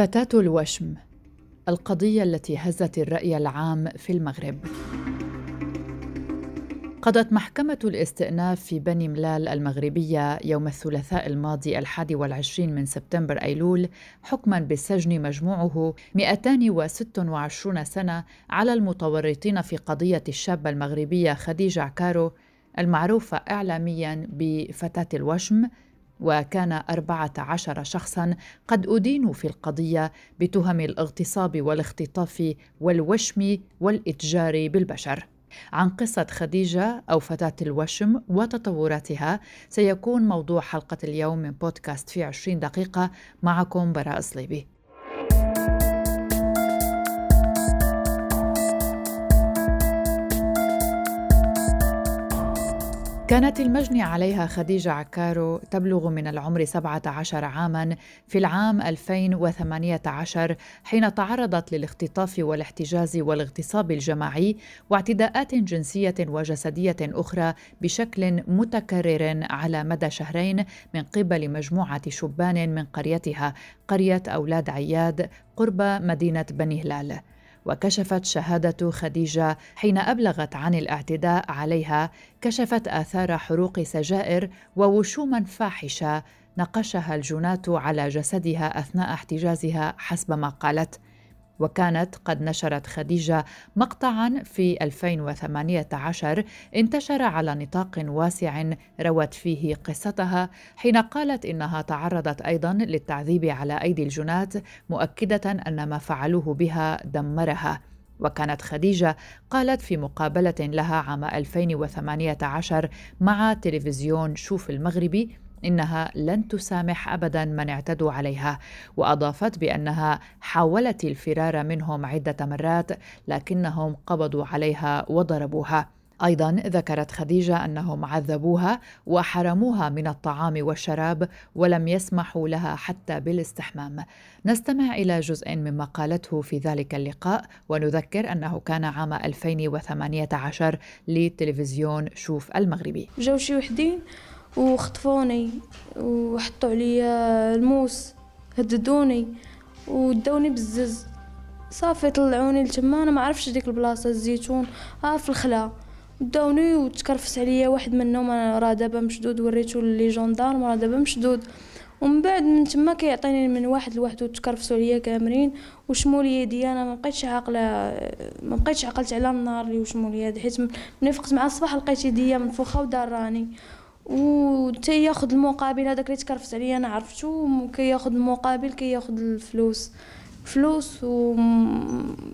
فتاة الوشم القضية التي هزت الرأي العام في المغرب. قضت محكمة الاستئناف في بني ملال المغربية يوم الثلاثاء الماضي الحادي والعشرين من سبتمبر أيلول حكما بالسجن مجموعه 226 سنة على المتورطين في قضية الشابة المغربية خديجة عكارو المعروفة إعلاميا بفتاة الوشم وكان أربعة عشر شخصا قد أدينوا في القضية بتهم الاغتصاب والاختطاف والوشم والإتجار بالبشر. عن قصة خديجة أو فتاة الوشم وتطوراتها سيكون موضوع حلقة اليوم من بودكاست في عشرين دقيقة معكم براء صليبي. كانت المجني عليها خديجة عكارو تبلغ من العمر 17 عاما في العام 2018 حين تعرضت للاختطاف والاحتجاز والاغتصاب الجماعي واعتداءات جنسية وجسدية أخرى بشكل متكرر على مدى شهرين من قبل مجموعة شبان من قريتها قرية أولاد عياد قرب مدينة بني هلال. وكشفت شهادة خديجة حين أبلغت عن الاعتداء عليها كشفت آثار حروق سجائر ووشوما فاحشة نقشها الجنات على جسدها أثناء احتجازها حسب ما قالت. وكانت قد نشرت خديجة مقطعا في 2018 انتشر على نطاق واسع روت فيه قصتها حين قالت إنها تعرضت أيضا للتعذيب على أيدي الجنات مؤكدة أن ما فعلوه بها دمرها. وكانت خديجة قالت في مقابلة لها عام 2018 مع تلفزيون شوف المغربي إنها لن تسامح ابدا من اعتدوا عليها وأضافت بأنها حاولت الفرار منهم عدة مرات لكنهم قبضوا عليها وضربوها. أيضا ذكرت خديجة أنهم عذبوها وحرموها من الطعام والشراب ولم يسمحوا لها حتى بالاستحمام. نستمع إلى جزء مما قالته في ذلك اللقاء ونذكر أنه كان عام 2018 لتلفزيون شوف المغربي. جاو شي وحدين. وخطفوني وحطوا عليا الموس هددوني وداوني بالزز. صافي طلعوني لتما أنا ما عرفتش ديك البلاصة الزيتون آه في الخلا. داوني وتكرفس عليا واحد منهم أنا راه دابا مشدود وريتو les gendarmes راه دابا مشدود. ومن بعد من تما كيعطيني من واحد لواحد وتكرفسوا عليا كامرين. وشموا لي يدي أنا؟ ما بقيتش عاقلة ما بقيتش عقلت على النهار اللي وشموا لي حيت ملي فقت مع الصباح لقيت يديا منفوخه وداراني. وتي ياخذ المقابل. هذاك اللي تكرفس عليا أنا عرفتو كي ياخذ المقابل كي ياخذ الفلوس. فلوس و...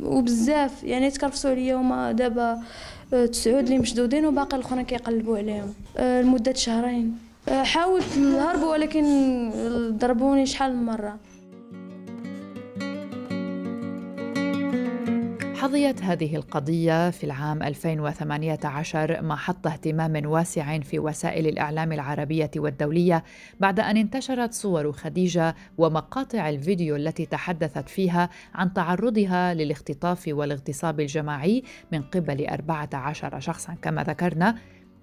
وبزاف. يعني تكرفسوا عليا هما دابا آه، تسعود اللي مشدودين وباقي الاخرين كيقلبوا عليهم. آه، لمدة شهرين. آه، حاولت نهرب ولكن ضربوني شحال من مرة. حظيت هذه القضية في العام 2018 محط اهتمام واسع في وسائل الإعلام العربية والدولية بعد أن انتشرت صور خديجة ومقاطع الفيديو التي تحدثت فيها عن تعرضها للاختطاف والاغتصاب الجماعي من قبل 14 شخصا. كما ذكرنا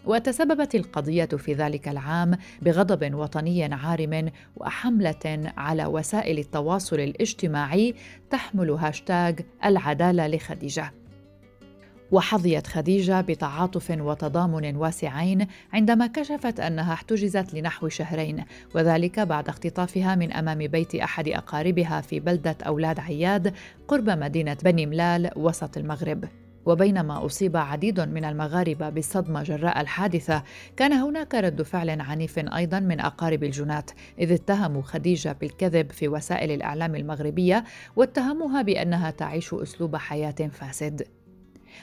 وتسببت القضية في ذلك العام بغضب وطني عارم وحملة على وسائل التواصل الاجتماعي تحمل هاشتاغ العدالة لخديجة. وحظيت خديجة بتعاطف وتضامن واسعين عندما كشفت أنها احتجزت لنحو شهرين وذلك بعد اختطافها من أمام بيت أحد أقاربها في بلدة أولاد عياد قرب مدينة بني ملال وسط المغرب. وبينما أصيب عديد من المغاربة بالصدمة جراء الحادثة كان هناك رد فعل عنيف أيضا من أقارب الجنات إذ اتهموا خديجة بالكذب في وسائل الإعلام المغربية واتهموها بأنها تعيش أسلوب حياة فاسد.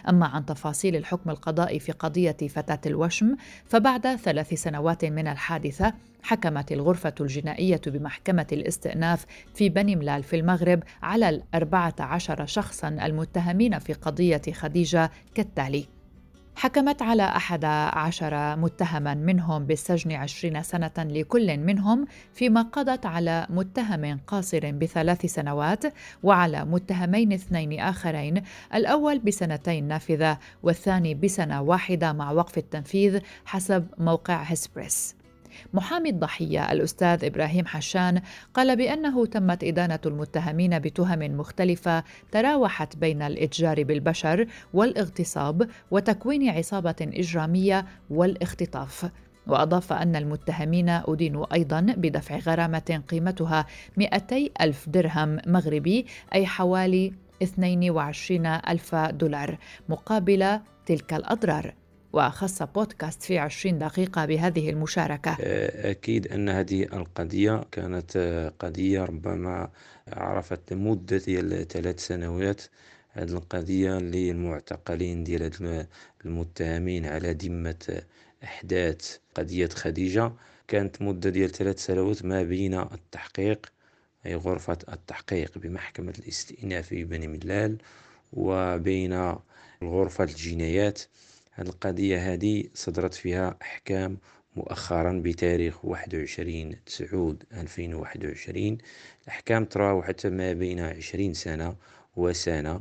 أما عن تفاصيل الحكم القضائي في قضية فتاة الوشم فبعد ثلاث سنوات من الحادثة حكمت الغرفة الجنائية بمحكمة الاستئناف في بني ملال في المغرب على الأربعة عشر شخصا المتهمين في قضية خديجة كالتالي. حكمت على أحد عشر متهما منهم بالسجن عشرين سنة لكل منهم فيما قضت على متهم قاصر بثلاث سنوات وعلى متهمين اثنين آخرين الأول بسنتين نافذة والثاني بسنة واحدة مع وقف التنفيذ حسب موقع هسبريس محامي الضحية الأستاذ إبراهيم حشان قال بأنه تمت إدانة المتهمين بتهم مختلفة تراوحت بين الإتجار بالبشر والاغتصاب وتكوين عصابة إجرامية والاختطاف. وأضاف أن المتهمين أدينوا أيضا بدفع غرامة قيمتها 200 ألف درهم مغربي أي حوالي 22 ألف دولار مقابل تلك الأضرار. وخص بودكاست في 20 دقيقة بهذه المشاركة. أكيد أن هذه القضية كانت قضية ربما عرفت مدة ثلاث سنوات. هذه القضية للمعتقلين ديال المتهمين على ذمة أحداث قضية خديجة. كانت مدة ديال ثلاث سنوات ما بين التحقيق أي غرفة التحقيق بمحكمة الاستئناف في بني ملال وبين غرفة الجنايات. هذه القضية هذه صدرت فيها أحكام مؤخرا بتاريخ 21 تسعود 2021 الأحكام تراوحت ما بين 20 سنة وسنة.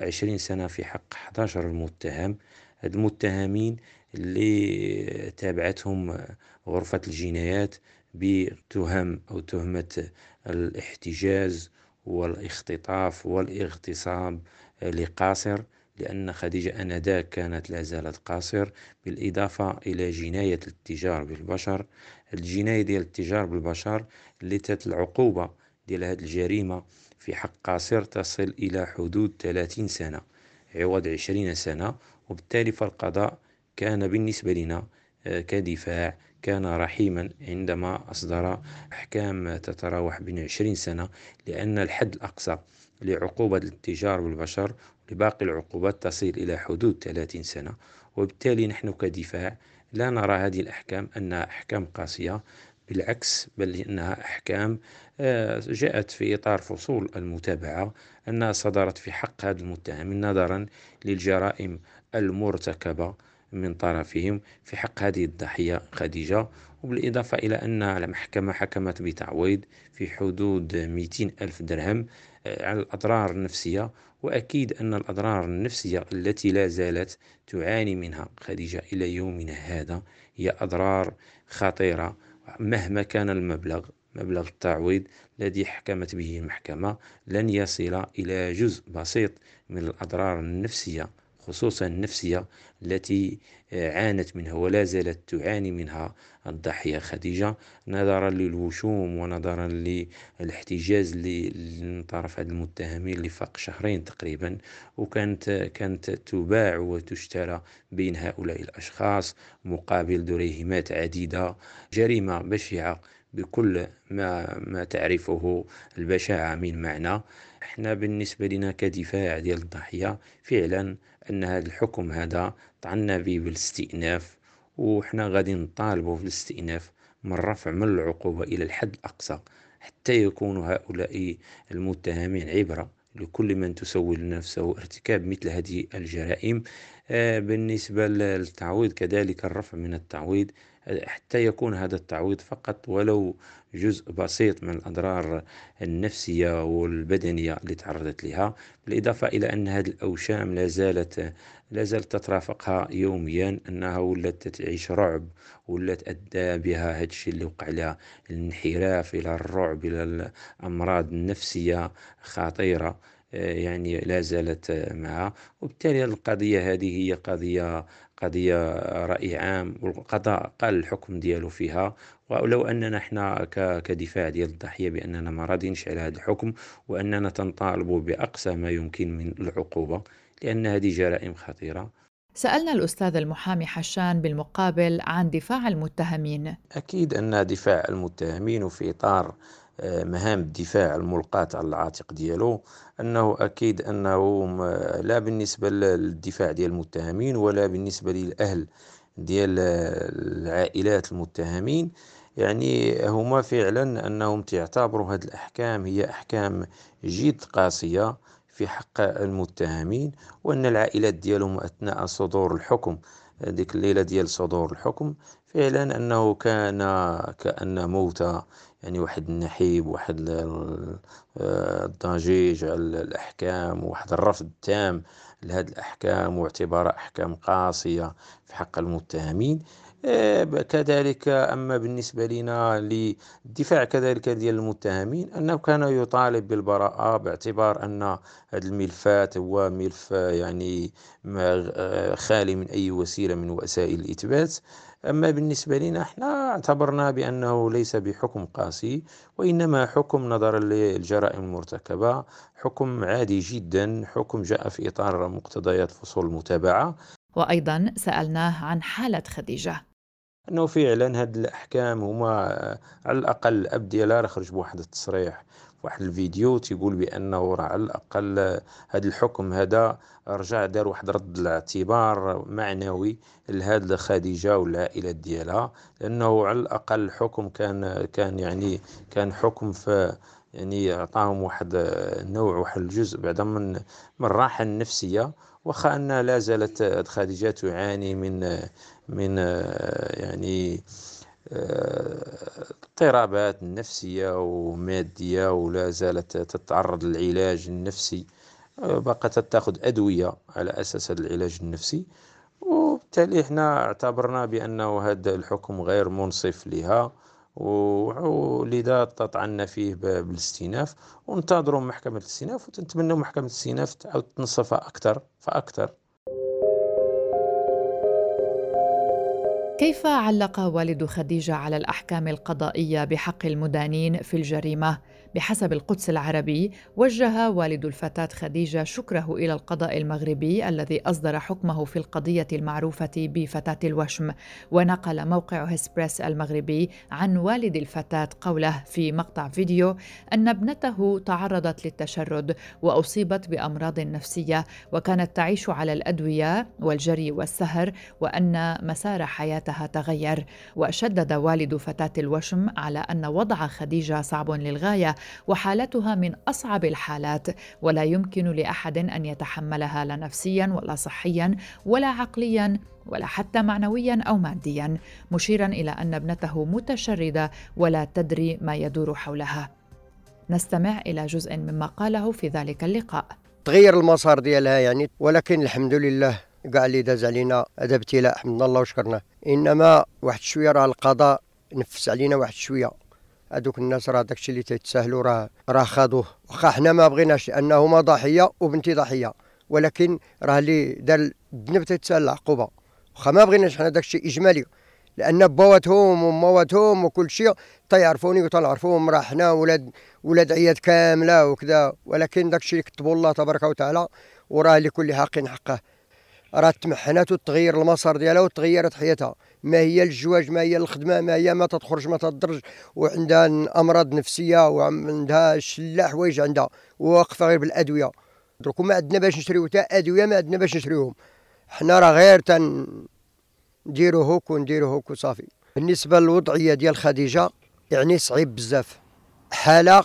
20 سنة في حق 11 المتهم. هاد المتهمين اللي تابعتهم غرفة الجنايات بتهم أو تهمة الاحتجاز والإختطاف والإغتصاب لقاصر. لأن خديجة آنذاك كانت لا زالت قاصر بالإضافة إلى جناية الاتجار بالبشر. الجناية ديال الاتجار بالبشر اللي تات العقوبة ديال هذه الجريمة في حق قاصر تصل إلى حدود 30 سنة عوض 20 سنة وبالتالي فالقضاء كان بالنسبة لنا آه، كدفاع كان رحيما عندما أصدر أحكام تتراوح بين 20 سنة لأن الحد الأقصى لعقوبة الاتجار بالبشر لباقي العقوبات تصل إلى حدود 30 سنة. وبالتالي نحن كدفاع لا نرى هذه الأحكام أنها أحكام قاسية بالعكس بل إنها أحكام آه، جاءت في إطار فصول المتابعة أنها صدرت في حق هذا المتهم نظرا للجرائم المرتكبة من طرفهم في حق هذه الضحية خديجة. وبالإضافة إلى أن المحكمة حكمت بتعويض في حدود 200 ألف درهم آه، على الأضرار النفسية وأكيد أن الأضرار النفسية التي لا زالت تعاني منها. خديجة إلى يومنا هذا هي أضرار خطيرة مهما كان المبلغ مبلغ التعويض الذي حكمت به المحكمة لن يصل إلى جزء بسيط من الأضرار النفسية. خصوصا النفسية التي عانت منها ولا زالت تعاني منها الضحية خديجة نظرا للوشوم ونظرا للاحتجاز من طرف هذه المتهمين لفاق شهرين تقريبا وكانت كانت تباع وتشترى بين هؤلاء الأشخاص مقابل دريهمات عديدة جريمة بشعة بكل ما ما تعرفه البشاعة من معنى. إحنا بالنسبة لنا كدفاع ديال الضحية فعلا أن هذا الحكم هذا طعنا به بالاستئناف وحنا غادي نطالبوا في الاستئناف من رفع من العقوبة إلى الحد الأقصى حتى يكون هؤلاء المتهمين عبرة لكل من تسول نفسه ارتكاب مثل هذه الجرائم. آه، بالنسبة للتعويض كذلك الرفع من التعويض حتى يكون هذا التعويض فقط ولو جزء بسيط من الأضرار النفسية والبدنية اللي تعرضت لها بالإضافة إلى أن هذه الأوشام لا زالت لا زالت تترافقها يوميا أنها ولات تعيش رعب ولات أدى بها هذا الشيء اللي وقع لها الانحراف إلى الرعب إلى الأمراض النفسية خطيرة يعني لا زالت معها. وبالتالي القضية هذه هي قضية قضية رأي عام والقضاء قال الحكم ديالو فيها ولو أننا إحنا كدفاع ديال الضحية بأننا ما راضينش على هذا الحكم وأننا تنطالب بأقصى ما يمكن من العقوبة لأن هذه جرائم خطيرة. سألنا الأستاذ المحامي حشان بالمقابل عن دفاع المتهمين. أكيد أن دفاع المتهمين وفي إطار مهام الدفاع الملقاة على العاتق ديالو أنه أكيد أنه لا بالنسبة للدفاع ديال المتهمين ولا بالنسبة للأهل ديال العائلات المتهمين. يعني هما فعلا أنهم تعتبروا هذه الأحكام هي أحكام جد قاسية في حق المتهمين وأن العائلات ديالهم أثناء صدور الحكم ديك الليلة ديال صدور الحكم فعلا أنه كان كأن موتى يعني واحد النحيب واحد الضجيج على الأحكام وواحد الرفض تام لهذه الأحكام واعتبارها أحكام قاسية في حق المتهمين. آه، كذلك أما بالنسبة لنا للدفاع كذلك ديال المتهمين أنه كان يطالب بالبراءة باعتبار أن هذا الملفات هو ملف يعني خالي من أي وسيلة من وسائل الإثبات. أما بالنسبة لنا إحنا اعتبرنا بأنه ليس بحكم قاسي وإنما حكم نظرا للجرائم المرتكبة حكم عادي جدا حكم جاء في إطار مقتضيات فصول المتابعة وأيضا سألناه عن حالة خديجة. أنه فعلا هاد الأحكام هما على الأقل الأب ديالها راه خرج بواحد التصريح واحد الفيديو تيقول بأنه راه على الأقل هذا الحكم هذا رجع دار واحد رد الاعتبار معنوي لهاد خديجة والعائلة ديالها لأنه على الأقل الحكم كان كان يعني كان حكم في يعني عطاهم واحد النوع واحد الجزء بعدا من من الراحة النفسية واخا ان لا زالت خديجة تعاني من من يعني اضطرابات نفسية ومادية ولا زالت تتعرض للعلاج النفسي. بقت تاخذ أدوية على أساس هذا العلاج النفسي. وبالتالي إحنا اعتبرنا بأنه هذا الحكم غير منصف لها. ولذا تطعنا فيه بالاستئناف وننتظروا محكمة الاستئناف ونتمنى محكمة الاستئناف تعاود تنصفها أكثر فأكثر. كيف علق والد خديجة على الأحكام القضائية بحق المدانين في الجريمة؟ بحسب القدس العربي وجه والد الفتاة خديجة شكره إلى القضاء المغربي الذي أصدر حكمه في القضية المعروفة بفتاة الوشم ونقل موقع هسبريس المغربي عن والد الفتاة قوله في مقطع فيديو أن ابنته تعرضت للتشرد وأصيبت بأمراض نفسية وكانت تعيش على الأدوية والجري والسهر وأن مسار حياتها تغير. وشدد والد فتاة الوشم على أن وضع خديجة صعب للغاية وحالتها من أصعب الحالات ولا يمكن لأحد أن يتحملها لا نفسيا ولا صحيا ولا عقليا ولا حتى معنويا أو ماديا مشيرا إلى أن ابنته متشردة ولا تدري ما يدور حولها. نستمع إلى جزء مما قاله في ذلك اللقاء. تغير المسار ديالها يعني ولكن الحمد لله كاع اللي داز علينا هذا ابتلاء حمد الله وشكرنا. إنما واحد شوية راه القضاء نفس علينا واحد شوية. هذوك الناس راه داكشي اللي تيتساهلوا راه راه خاضوه. واخا حنا ما بغيناش لأنه ضحية وبنتي ضحية. ولكن راه اللي دار الذنب تيتساهل العقوبة. واخا ما بغيناش حنا داكشي إجمالي. لأن بواتهم ومواتهم وكل شيء تيعرفوني وتنعرفوهم راه حنا ولاد ولاد عياد كاملة وكذا. ولكن داكشي اللي كتبوا الله تبارك وتعالى وراه لكل حق حقه. راه تمحنات وتغير المسار ديالها وتغيرت حياتها. ما هي الزواج ما هي الخدمة ما هي ما تخرج ما تضرج وعندها أمراض نفسية وعندها شله حوايج عندها واقفه غير بالأدوية. درك ما عندنا باش نشريو حتى أدوية ما عندنا باش نشريوهم. حنا راه غير تن نديرو هوك ونديرو هوك وصافي. بالنسبة للوضعية ديال خديجة يعني صعيب بزاف. حالة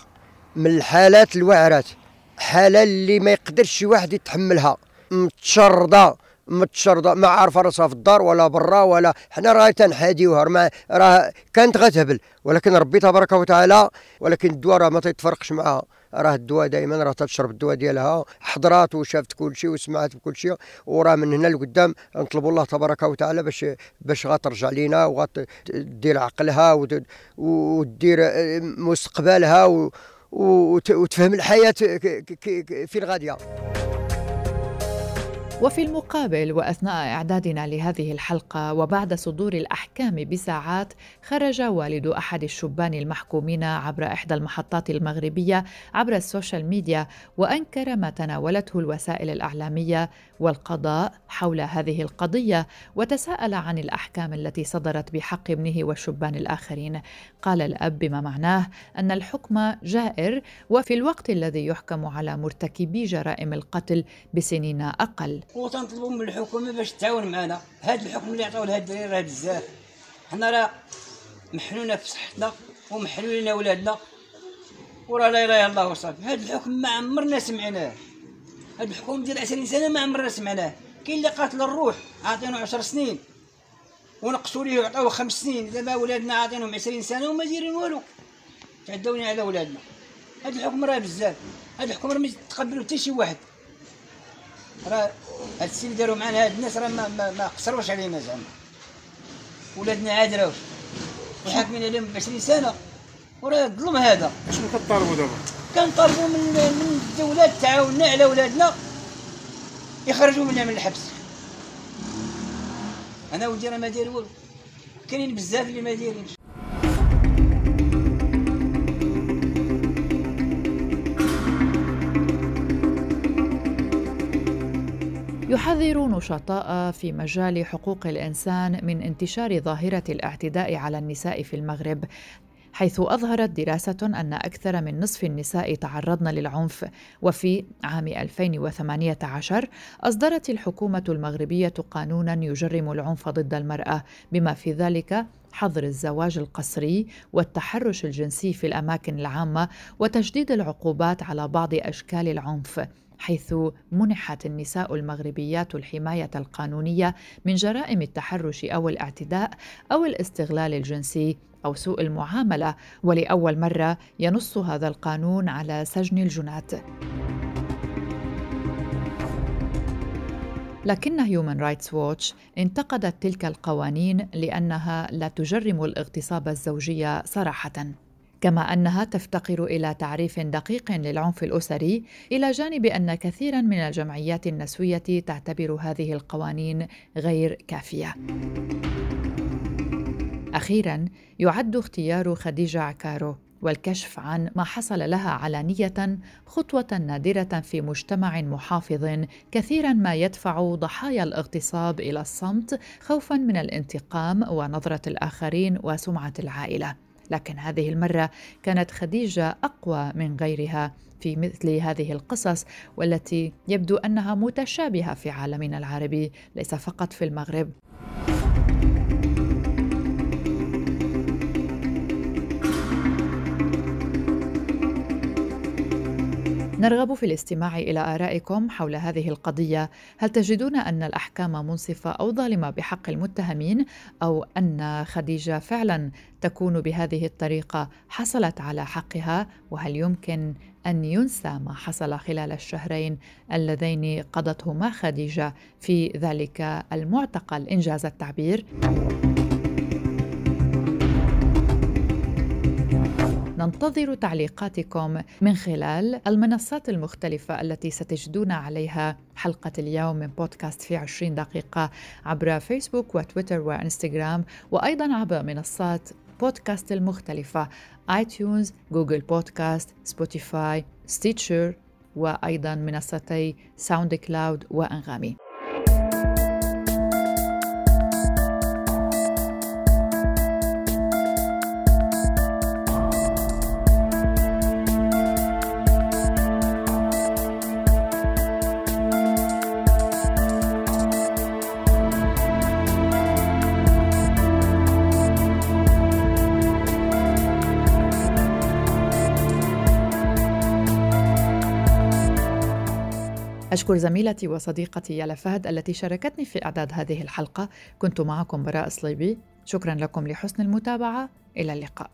من الحالات الواعرات حالة اللي ما يقدرش شي واحد يتحملها. متشردة. متشرده ما عارفة راسها في الدار ولا برا ولا حنا راه تنحاديوها راه كانت غتهبل. ولكن ربي تبارك وتعالى ولكن الدواء راه ما تيتفرقش معها راه الدواء دائما راه تشرب الدواء ديالها. حضرات وشافت كل شيء وسمعت بكل شيء وراه من هنا لقدام نطلبوا الله تبارك وتعالى باش باش غترجع لينا وغتدير عقلها ودير مستقبلها وتفهم الحياة فين غادية. وفي المقابل وأثناء إعدادنا لهذه الحلقة وبعد صدور الأحكام بساعات خرج والد أحد الشبان المحكومين عبر إحدى المحطات المغربية عبر السوشيال ميديا وأنكر ما تناولته الوسائل الإعلامية والقضاء حول هذه القضية وتساءل عن الأحكام التي صدرت بحق ابنه والشبان الآخرين. قال الأب بما معناه أن الحكم جائر وفي الوقت الذي يحكم على مرتكبي جرائم القتل بسنين أقل. وتنطلبوا من الحكومة باش تعاون معنا. هذا الحكم اللي عطاوه لهاد الدراري راه بزاف. حنا راه محنونا في صحتنا ومحنونين ولادنا وراه لا إله إلا الله وصافي. هذا الحكم ما عمرنا سمعناه. هذا الحكم ديال 20 سنة ما عمرنا سمعناه. كاين اللي قاتل الروح عاطينه 10 سنين. ونقصوا ليه وعطاوه خمس سنين. دابا ولادنا عاطينهم 20 سنة وما دايرين والو. تعدوني على ولادنا هذا الحكم راه بزاف. هذا الحكم راه ما يتقبلو حتى شي واحد. راه هاد السي اللي داروا معنا هاد الناس راه ما, ما, ما قصروش علينا زعما. ولادنا عاد راوش وحاكمين عليهم ب 20 سنة. وراه الظلم هذا. شنو كطالبوا دابا؟ كنطالبوا من من الدولة تعاوننا على ولادنا. يخرجوا منا من الحبس. أنا ولدي راه ما داير والو. كاينين بزاف اللي ما دايرينش. يحذر نشطاء في مجال حقوق الإنسان من انتشار ظاهرة الاعتداء على النساء في المغرب حيث أظهرت دراسة أن أكثر من نصف النساء تعرضن للعنف. وفي عام 2018 أصدرت الحكومة المغربية قانونا يجرم العنف ضد المرأة بما في ذلك حظر الزواج القسري والتحرش الجنسي في الأماكن العامة وتشديد العقوبات على بعض أشكال العنف. حيث منحت النساء المغربيات الحماية القانونية من جرائم التحرش أو الاعتداء أو الاستغلال الجنسي أو سوء المعاملة ولأول مرة ينص هذا القانون على سجن الجنات. لكن هيومن رايتس ووتش انتقدت تلك القوانين لأنها لا تجرم الاغتصاب الزوجي صراحة. كما أنها تفتقر إلى تعريف دقيق للعنف الأسري إلى جانب أن كثيرا من الجمعيات النسوية تعتبر هذه القوانين غير كافية. أخيرا يعد اختيار خديجة عكارو والكشف عن ما حصل لها علانية خطوة نادرة في مجتمع محافظ كثيرا ما يدفع ضحايا الاغتصاب إلى الصمت خوفا من الانتقام ونظرة الآخرين وسمعة العائلة. لكن هذه المرة كانت خديجة أقوى من غيرها في مثل هذه القصص والتي يبدو أنها متشابهة في عالمنا العربي ليس فقط في المغرب. نرغب في الاستماع إلى آرائكم حول هذه القضية. هل تجدون أن الأحكام منصفة أو ظالمة بحق المتهمين؟ أو أن خديجة فعلا تكون بهذه الطريقة حصلت على حقها؟ وهل يمكن أن ينسى ما حصل خلال الشهرين اللذين قضتهما خديجة في ذلك المعتقل؟ إنجاز التعبير. ننتظر تعليقاتكم من خلال المنصات المختلفة التي ستجدون عليها حلقة اليوم من بودكاست في 20 دقيقة عبر فيسبوك وتويتر وإنستغرام وأيضا عبر منصات بودكاست المختلفة iTunes، Google Podcast، Spotify، Stitcher وأيضا منصتي SoundCloud وأنغامي. أشكر زميلتي وصديقتي يالا فهد التي شاركتني في إعداد هذه الحلقة. كنت معكم براء صليبي. شكرا لكم لحسن المتابعة. إلى اللقاء.